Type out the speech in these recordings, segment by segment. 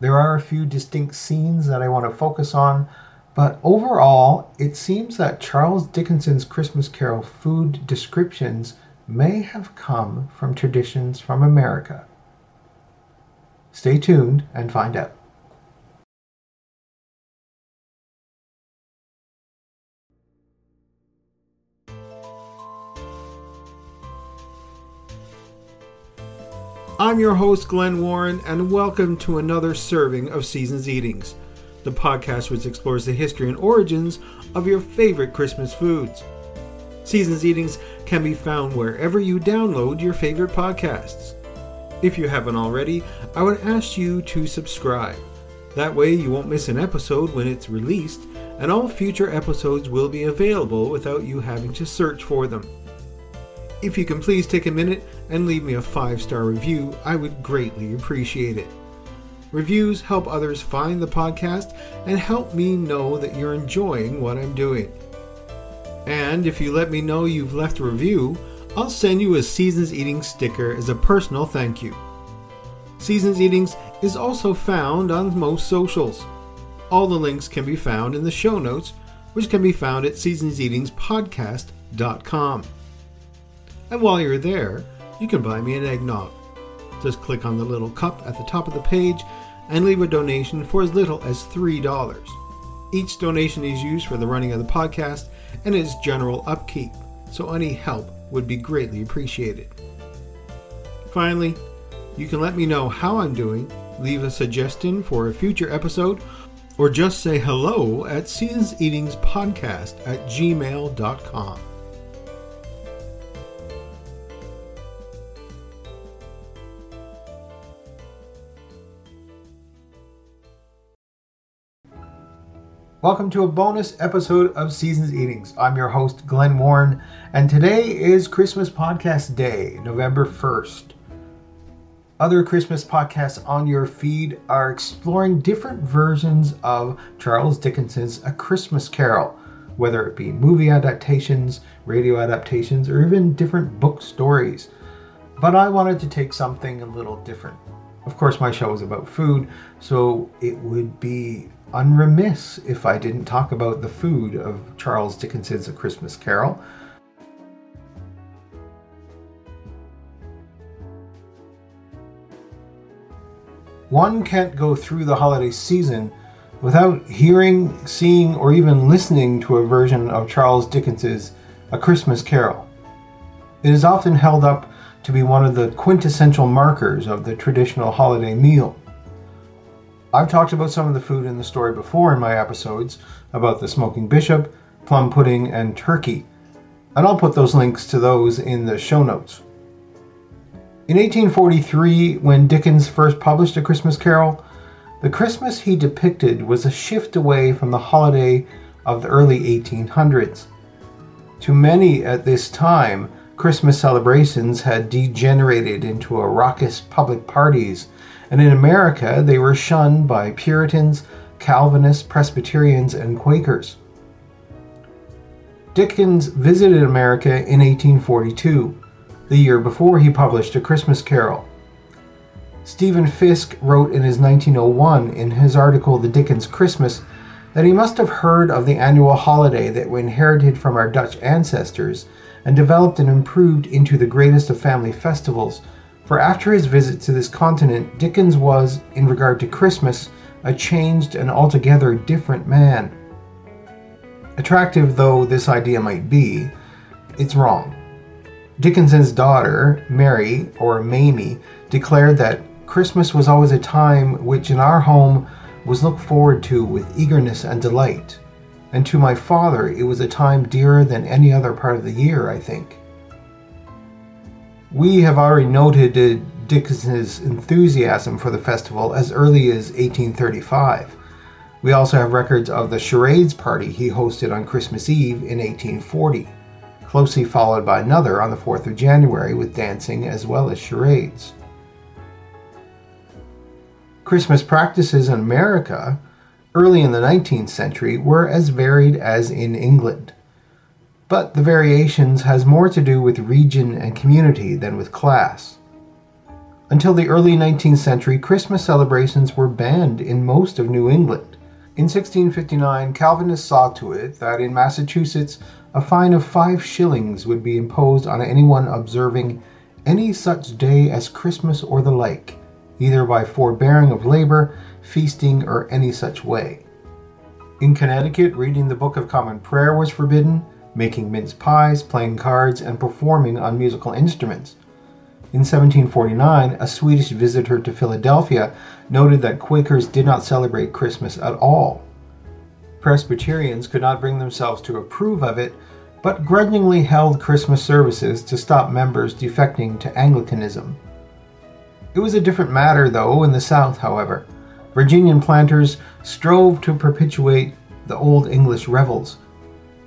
There are a few distinct scenes that I want to focus on, but overall, it seems that Charles Dickens's Christmas Carol food descriptions may have come from traditions from America. Stay tuned and find out. I'm your host, Glenn Warren, and welcome to another serving of Seasons Eatings, the podcast which explores the history and origins of your favorite Christmas foods. Seasons Eatings can be found wherever you download your favorite podcasts. If you haven't already, I would ask you to subscribe. That way, you won't miss an episode when it's released, and all future episodes will be available without you having to search for them. If you can please take a minute and leave me a five star review, I would greatly appreciate it. Reviews help others find the podcast and help me know that you're enjoying what I'm doing. And if you let me know you've left a review, I'll send you a Seasons Eating sticker as a personal thank you. Seasons Eatings is also found on most socials. All the links can be found in the show notes, which can be found at seasonseatingspodcast.com. And while you're there, you can buy me an eggnog. Just click on the little cup at the top of the page and leave a donation for as little as $3. Each donation is used for the running of the podcast and its general upkeep, so any help would be greatly appreciated. Finally, you can let me know how I'm doing, leave a suggestion for a future episode, or just say hello at seasonseatingspodcast at gmail.com. Welcome to a bonus episode of Seasons Eatings. I'm your host, Glenn Warren, and today is Christmas Podcast Day, November 1st. Other Christmas podcasts on your feed are exploring different versions of Charles Dickens's A Christmas Carol, whether it be movie adaptations, radio adaptations, or even different book stories. But I wanted to take something a little different. Of course, my show is about food, so it would be unremiss if I didn't talk about the food of Charles Dickens's A Christmas Carol. One can't go through the holiday season without hearing, seeing, or even listening to a version of Charles Dickens's A Christmas Carol. It is often held up to be one of the quintessential markers of the traditional holiday meal. I've talked about some of the food in the story before in my episodes about the smoking bishop, plum pudding, and turkey, and I'll put those links to those in the show notes. In 1843, when Dickens first published A Christmas Carol, the Christmas he depicted was a shift away from the holiday of the early 1800s. To many at this time, Christmas celebrations had degenerated into a raucous public parties and in America they were shunned by Puritans, Calvinists, Presbyterians, and Quakers. Dickens visited America in 1842, the year before he published A Christmas Carol. Stephen Fisk wrote in his 1901 in his article The Dickens Christmas that he must have heard of the annual holiday that we inherited from our Dutch ancestors and developed and improved into the greatest of family festivals for after his visit to this continent, Dickens was, in regard to Christmas, a changed and altogether different man. Attractive though this idea might be, it's wrong. Dickens's daughter, Mary, or Mamie, declared that Christmas was always a time which in our home was looked forward to with eagerness and delight. And to my father, it was a time dearer than any other part of the year, I think. We have already noted Dickens's enthusiasm for the festival as early as 1835. We also have records of the charades party he hosted on Christmas Eve in 1840, closely followed by another on the 4th of January with dancing as well as charades. Christmas practices in America early in the 19th century were as varied as in England but the variations has more to do with region and community than with class. Until the early 19th century, Christmas celebrations were banned in most of New England. In 1659, Calvinists saw to it that in Massachusetts a fine of five shillings would be imposed on anyone observing any such day as Christmas or the like, either by forbearing of labor, feasting, or any such way. In Connecticut, reading the Book of Common Prayer was forbidden, making mince pies, playing cards, and performing on musical instruments. In 1749, a Swedish visitor to Philadelphia noted that Quakers did not celebrate Christmas at all. Presbyterians could not bring themselves to approve of it, but grudgingly held Christmas services to stop members defecting to Anglicanism. It was a different matter, though, in the South, however. Virginian planters strove to perpetuate the Old English revels.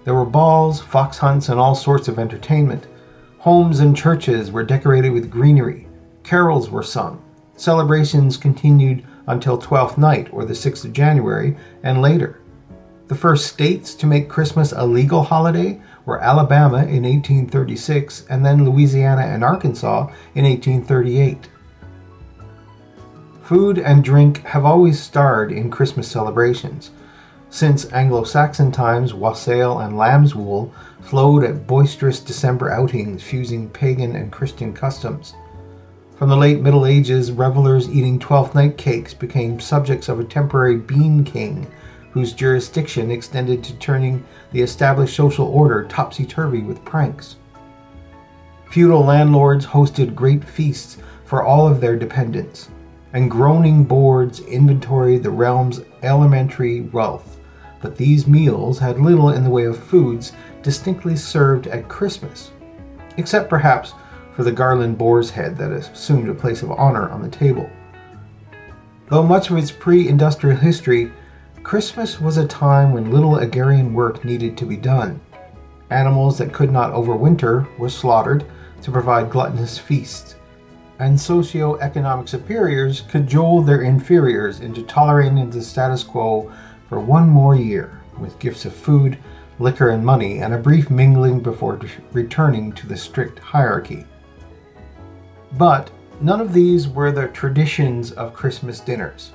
There were balls, fox hunts, and all sorts of entertainment. Homes and churches were decorated with greenery. Carols were sung. Celebrations continued until Twelfth Night, or the 6th of January, and later. The first states to make Christmas a legal holiday were Alabama in 1836 and then Louisiana and Arkansas in 1838. Food and drink have always starred in Christmas celebrations. Since Anglo Saxon times, wassail and lamb's wool flowed at boisterous December outings, fusing pagan and Christian customs. From the late Middle Ages, revelers eating Twelfth Night cakes became subjects of a temporary bean king, whose jurisdiction extended to turning the established social order topsy turvy with pranks. Feudal landlords hosted great feasts for all of their dependents, and groaning boards inventoried the realm's elementary wealth but these meals had little in the way of foods distinctly served at Christmas, except perhaps for the garland boar's head that assumed a place of honor on the table. Though much of its pre industrial history, Christmas was a time when little agrarian work needed to be done. Animals that could not overwinter were slaughtered to provide gluttonous feasts, and socio-economic superiors cajoled their inferiors into tolerating the status quo for one more year, with gifts of food, liquor, and money, and a brief mingling before returning to the strict hierarchy. But none of these were the traditions of Christmas dinners.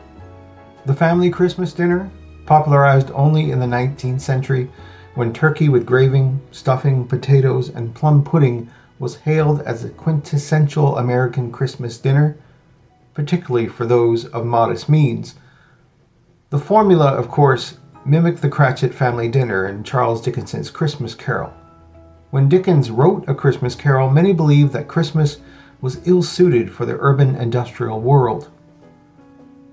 The family Christmas dinner, popularized only in the 19th century, when turkey with gravy, stuffing, potatoes, and plum pudding was hailed as a quintessential American Christmas dinner, particularly for those of modest means, the formula, of course, mimicked the Cratchit family dinner in Charles Dickens's Christmas Carol. When Dickens wrote A Christmas Carol, many believed that Christmas was ill suited for the urban industrial world.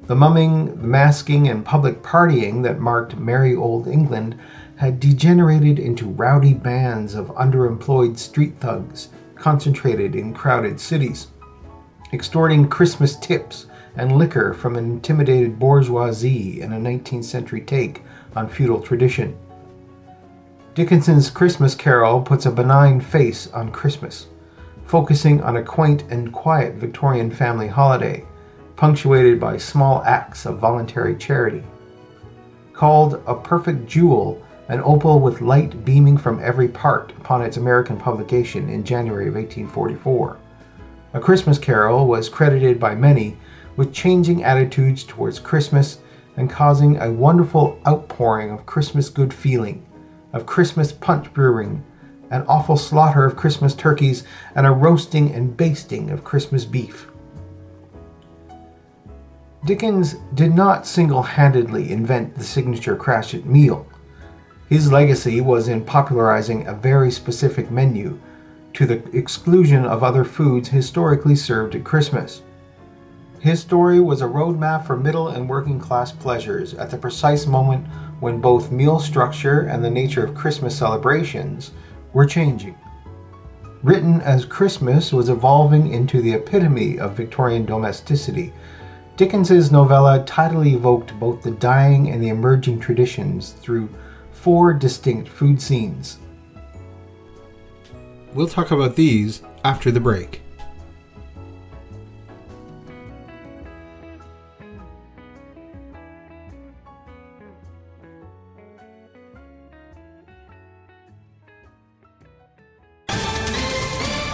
The mumming, the masking, and public partying that marked merry old England had degenerated into rowdy bands of underemployed street thugs concentrated in crowded cities, extorting Christmas tips and liquor from an intimidated bourgeoisie in a 19th century take on feudal tradition. Dickens's Christmas Carol puts a benign face on Christmas, focusing on a quaint and quiet Victorian family holiday, punctuated by small acts of voluntary charity. Called A Perfect Jewel, an opal with light beaming from every part upon its American publication in January of 1844. A Christmas Carol was credited by many with changing attitudes towards Christmas and causing a wonderful outpouring of Christmas good feeling, of Christmas punch brewing, an awful slaughter of Christmas turkeys, and a roasting and basting of Christmas beef. Dickens did not single handedly invent the signature Cratchit meal. His legacy was in popularizing a very specific menu to the exclusion of other foods historically served at Christmas. His story was a roadmap for middle and working class pleasures at the precise moment when both meal structure and the nature of Christmas celebrations were changing. Written as Christmas was evolving into the epitome of Victorian domesticity, Dickens's novella tidily evoked both the dying and the emerging traditions through four distinct food scenes. We'll talk about these after the break.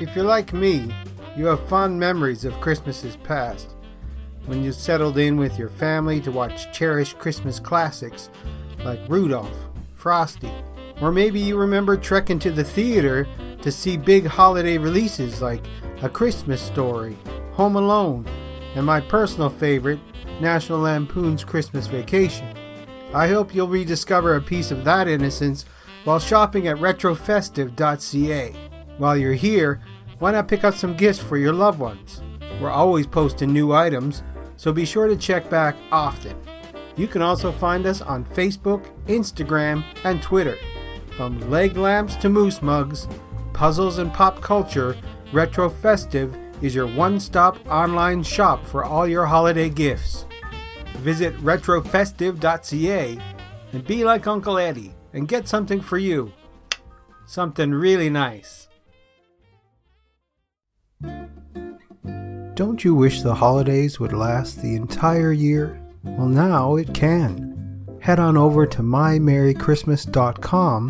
If you're like me, you have fond memories of Christmases past, when you settled in with your family to watch cherished Christmas classics like Rudolph, Frosty, or maybe you remember trekking to the theater to see big holiday releases like A Christmas Story, Home Alone, and my personal favorite, National Lampoon's Christmas Vacation. I hope you'll rediscover a piece of that innocence while shopping at retrofestive.ca. While you're here, why not pick up some gifts for your loved ones? We're always posting new items, so be sure to check back often. You can also find us on Facebook, Instagram, and Twitter. From leg lamps to moose mugs, puzzles and pop culture, Retro Festive is your one stop online shop for all your holiday gifts. Visit retrofestive.ca and be like Uncle Eddie and get something for you. Something really nice. Don't you wish the holidays would last the entire year? Well, now it can. Head on over to mymerrychristmas.com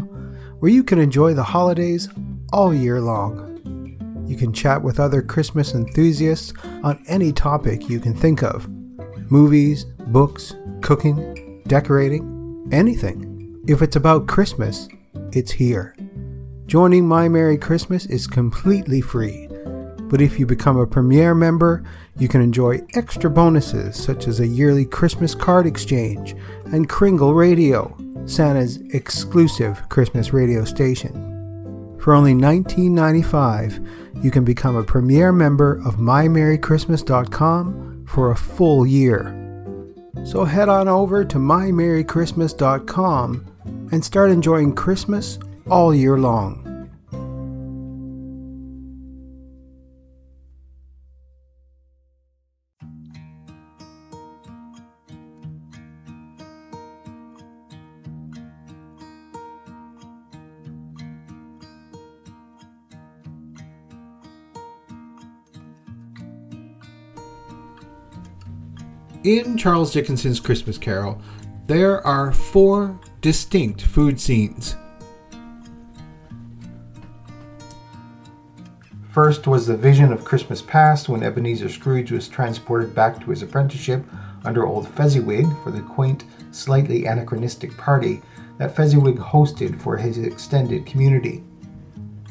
where you can enjoy the holidays all year long. You can chat with other Christmas enthusiasts on any topic you can think of movies, books, cooking, decorating, anything. If it's about Christmas, it's here. Joining My Merry Christmas is completely free but if you become a Premier member, you can enjoy extra bonuses such as a yearly Christmas card exchange and Kringle Radio, Santa's exclusive Christmas radio station. For only $19.95, you can become a Premier member of MyMerryChristmas.com for a full year. So head on over to MyMerryChristmas.com and start enjoying Christmas all year long. In Charles Dickens's Christmas Carol, there are four distinct food scenes. First was the vision of Christmas past when Ebenezer Scrooge was transported back to his apprenticeship under old Fezziwig for the quaint, slightly anachronistic party that Fezziwig hosted for his extended community.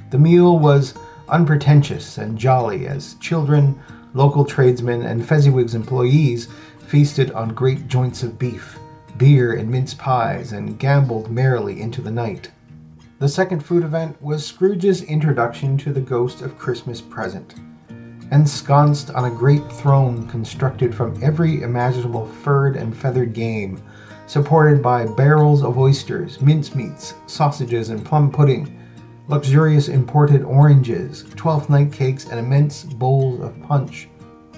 The meal was unpretentious and jolly as children, local tradesmen, and Fezziwig's employees feasted on great joints of beef, beer, and mince pies, and gambled merrily into the night. The second food event was Scrooge's introduction to the ghost of Christmas present. Ensconced on a great throne constructed from every imaginable furred and feathered game, supported by barrels of oysters, mincemeats, sausages, and plum pudding, luxurious imported oranges, twelfth night cakes, and immense bowls of punch.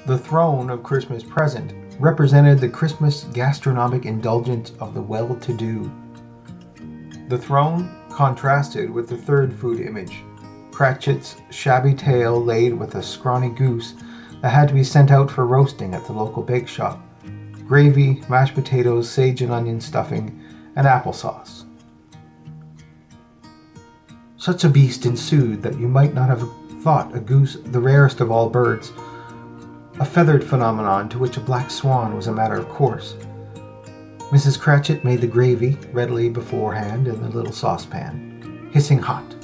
The throne of Christmas present represented the Christmas gastronomic indulgence of the well to do. The throne contrasted with the third food image Cratchit's shabby tail laid with a scrawny goose that had to be sent out for roasting at the local bake shop, gravy, mashed potatoes, sage and onion stuffing, and applesauce. Such a beast ensued that you might not have thought a goose the rarest of all birds a feathered phenomenon to which a black swan was a matter of course. Mrs. Cratchit made the gravy readily beforehand in the little saucepan, hissing hot.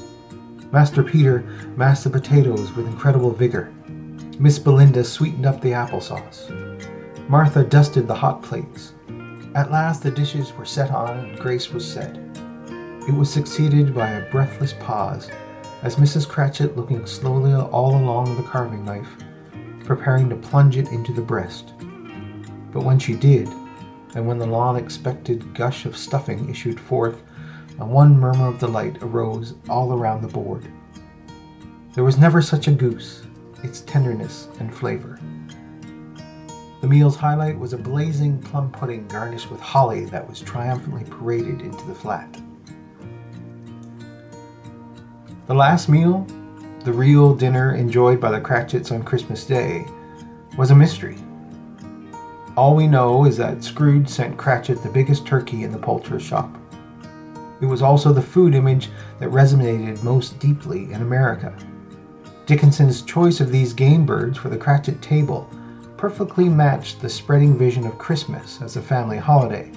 Master Peter mashed the potatoes with incredible vigor. Miss Belinda sweetened up the applesauce. Martha dusted the hot plates. At last the dishes were set on and grace was said. It was succeeded by a breathless pause as Mrs. Cratchit, looking slowly all along the carving knife, preparing to plunge it into the breast. But when she did, and when the long expected gush of stuffing issued forth, a one murmur of delight arose all around the board. There was never such a goose. its tenderness and flavor. The meal's highlight was a blazing plum pudding garnished with holly that was triumphantly paraded into the flat. The last meal, the real dinner enjoyed by the Cratchits on Christmas Day, was a mystery. All we know is that Scrooge sent Cratchit the biggest turkey in the poulterer's shop. It was also the food image that resonated most deeply in America. Dickens's choice of these game birds for the Cratchit table perfectly matched the spreading vision of Christmas as a family holiday.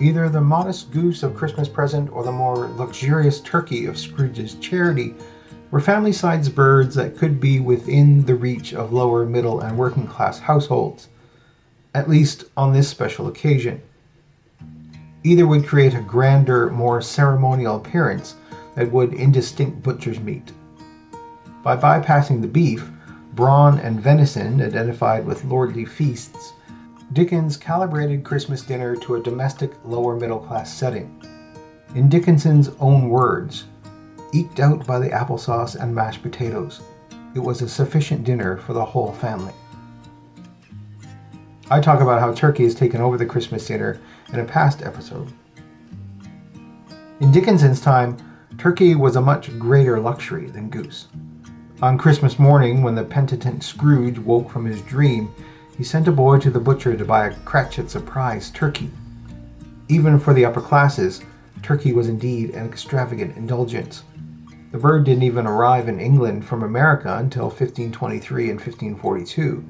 Either the modest goose of Christmas present or the more luxurious turkey of Scrooge's charity were family sized birds that could be within the reach of lower, middle, and working class households, at least on this special occasion. Either would create a grander, more ceremonial appearance that would indistinct butcher's meat. By bypassing the beef, brawn, and venison identified with lordly feasts, Dickens calibrated Christmas dinner to a domestic lower middle class setting. In Dickens's own words, eked out by the applesauce and mashed potatoes, it was a sufficient dinner for the whole family. I talk about how turkey has taken over the Christmas dinner in a past episode. In Dickens's time, turkey was a much greater luxury than goose. On Christmas morning, when the penitent Scrooge woke from his dream, he sent a boy to the butcher to buy a Cratchit surprise turkey. Even for the upper classes, turkey was indeed an extravagant indulgence. The bird didn't even arrive in England from America until 1523 and 1542.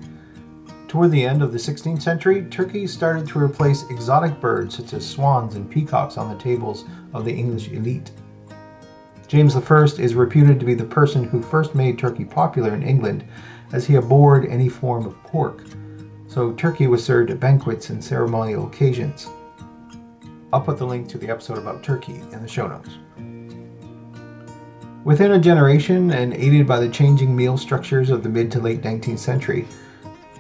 Toward the end of the 16th century, turkey started to replace exotic birds such as swans and peacocks on the tables of the English elite. James I is reputed to be the person who first made turkey popular in England, as he abhorred any form of pork, so turkey was served at banquets and ceremonial occasions. I'll put the link to the episode about turkey in the show notes. Within a generation, and aided by the changing meal structures of the mid to late 19th century,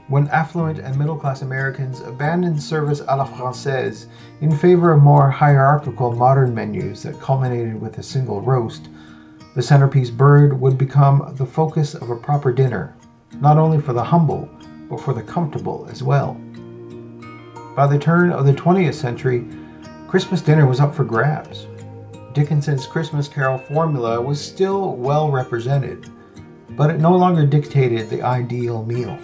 when affluent and middle class Americans abandoned service a la Francaise in favor of more hierarchical modern menus that culminated with a single roast, the centerpiece bird would become the focus of a proper dinner, not only for the humble, but for the comfortable as well. By the turn of the 20th century, Christmas dinner was up for grabs. Dickens's Christmas Carol formula was still well represented, but it no longer dictated the ideal meal.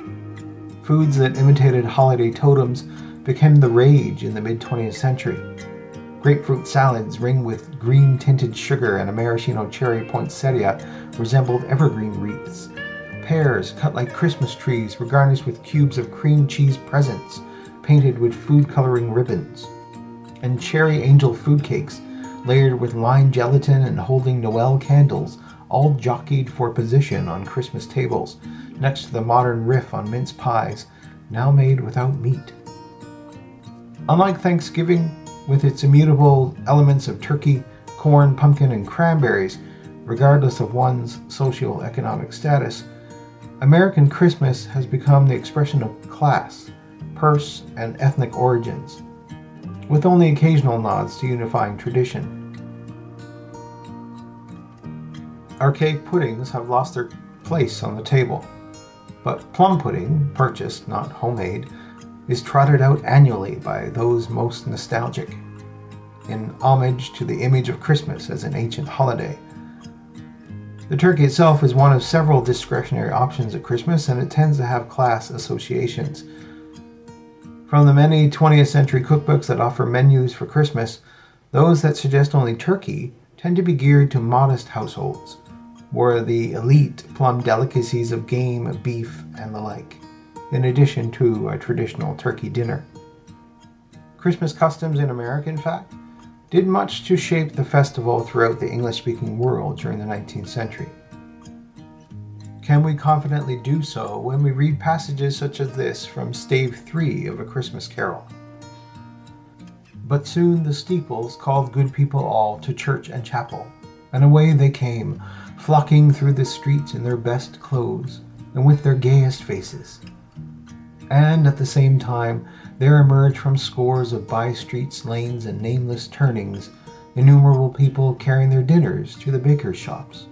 Foods that imitated holiday totems became the rage in the mid 20th century. Grapefruit salads ringed with green tinted sugar and a maraschino cherry poinsettia resembled evergreen wreaths. Pears, cut like Christmas trees, were garnished with cubes of cream cheese presents, painted with food coloring ribbons. And cherry angel food cakes, layered with lime gelatin and holding Noel candles, all jockeyed for position on Christmas tables, next to the modern riff on mince pies, now made without meat. Unlike Thanksgiving, with its immutable elements of turkey, corn, pumpkin, and cranberries, regardless of one's socio-economic status, American Christmas has become the expression of class, purse, and ethnic origins, with only occasional nods to unifying tradition. Archaic puddings have lost their place on the table, but plum pudding, purchased, not homemade, is trotted out annually by those most nostalgic, in homage to the image of Christmas as an ancient holiday. The turkey itself is one of several discretionary options at Christmas, and it tends to have class associations. From the many 20th century cookbooks that offer menus for Christmas, those that suggest only turkey tend to be geared to modest households were the elite plum delicacies of game, beef, and the like, in addition to a traditional turkey dinner. Christmas customs in America, in fact, did much to shape the festival throughout the English speaking world during the 19th century. Can we confidently do so when we read passages such as this from Stave 3 of A Christmas Carol? But soon the steeples called good people all to church and chapel, and away they came, flocking through the streets in their best clothes and with their gayest faces. And at the same time, there emerged from scores of by streets, lanes, and nameless turnings innumerable people carrying their dinners to the bakers' shops.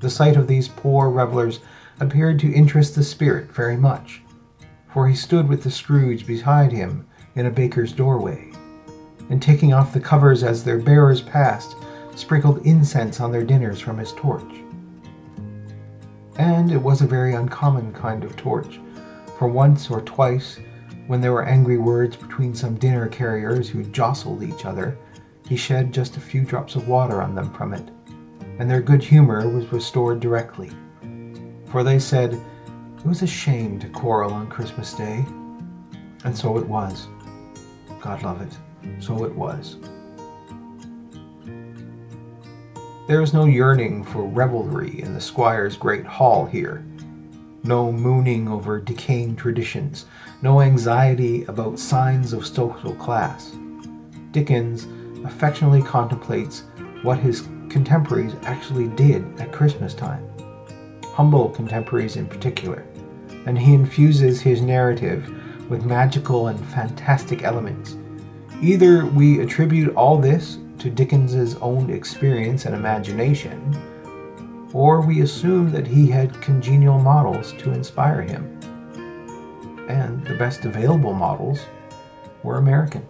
The sight of these poor revelers appeared to interest the spirit very much, for he stood with the Scrooge beside him in a baker's doorway, and taking off the covers as their bearers passed, sprinkled incense on their dinners from his torch. And it was a very uncommon kind of torch, for once or twice, when there were angry words between some dinner carriers who jostled each other, he shed just a few drops of water on them from it, and their good humor was restored directly. For they said it was a shame to quarrel on Christmas Day. And so it was. God love it, so it was. There is no yearning for revelry in the squire's great hall here, no mooning over decaying traditions, no anxiety about signs of social class. Dickens affectionately contemplates what his contemporaries actually did at Christmas time, humble contemporaries in particular, and he infuses his narrative with magical and fantastic elements. Either we attribute all this to Dickens's own experience and imagination, or we assume that he had congenial models to inspire him. And the best available models were American.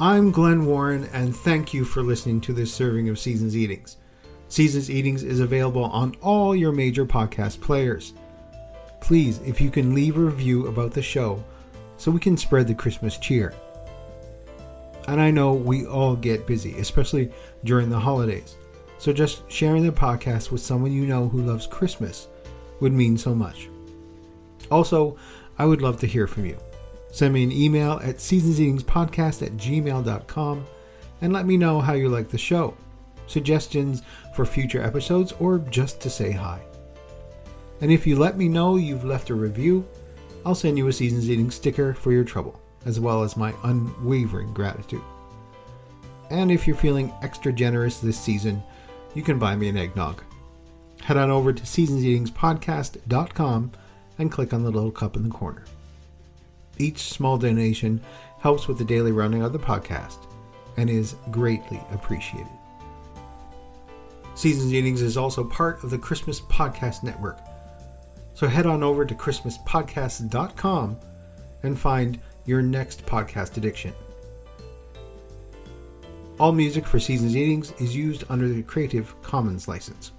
I'm Glenn Warren, and thank you for listening to this serving of Seasons Eatings. Seasons Eatings is available on all your major podcast players. Please, if you can leave a review about the show so we can spread the Christmas cheer. And I know we all get busy, especially during the holidays. So just sharing the podcast with someone you know who loves Christmas would mean so much. Also, I would love to hear from you. Send me an email at seasonseatingspodcast at gmail.com and let me know how you like the show, suggestions for future episodes, or just to say hi. And if you let me know you've left a review, I'll send you a Seasons Eating sticker for your trouble, as well as my unwavering gratitude. And if you're feeling extra generous this season, you can buy me an eggnog. Head on over to seasonseatingspodcast.com and click on the little cup in the corner. Each small donation helps with the daily running of the podcast and is greatly appreciated. Seasons Eatings is also part of the Christmas Podcast Network. So head on over to ChristmasPodcast.com and find your next podcast addiction. All music for Seasons Eatings is used under the Creative Commons license.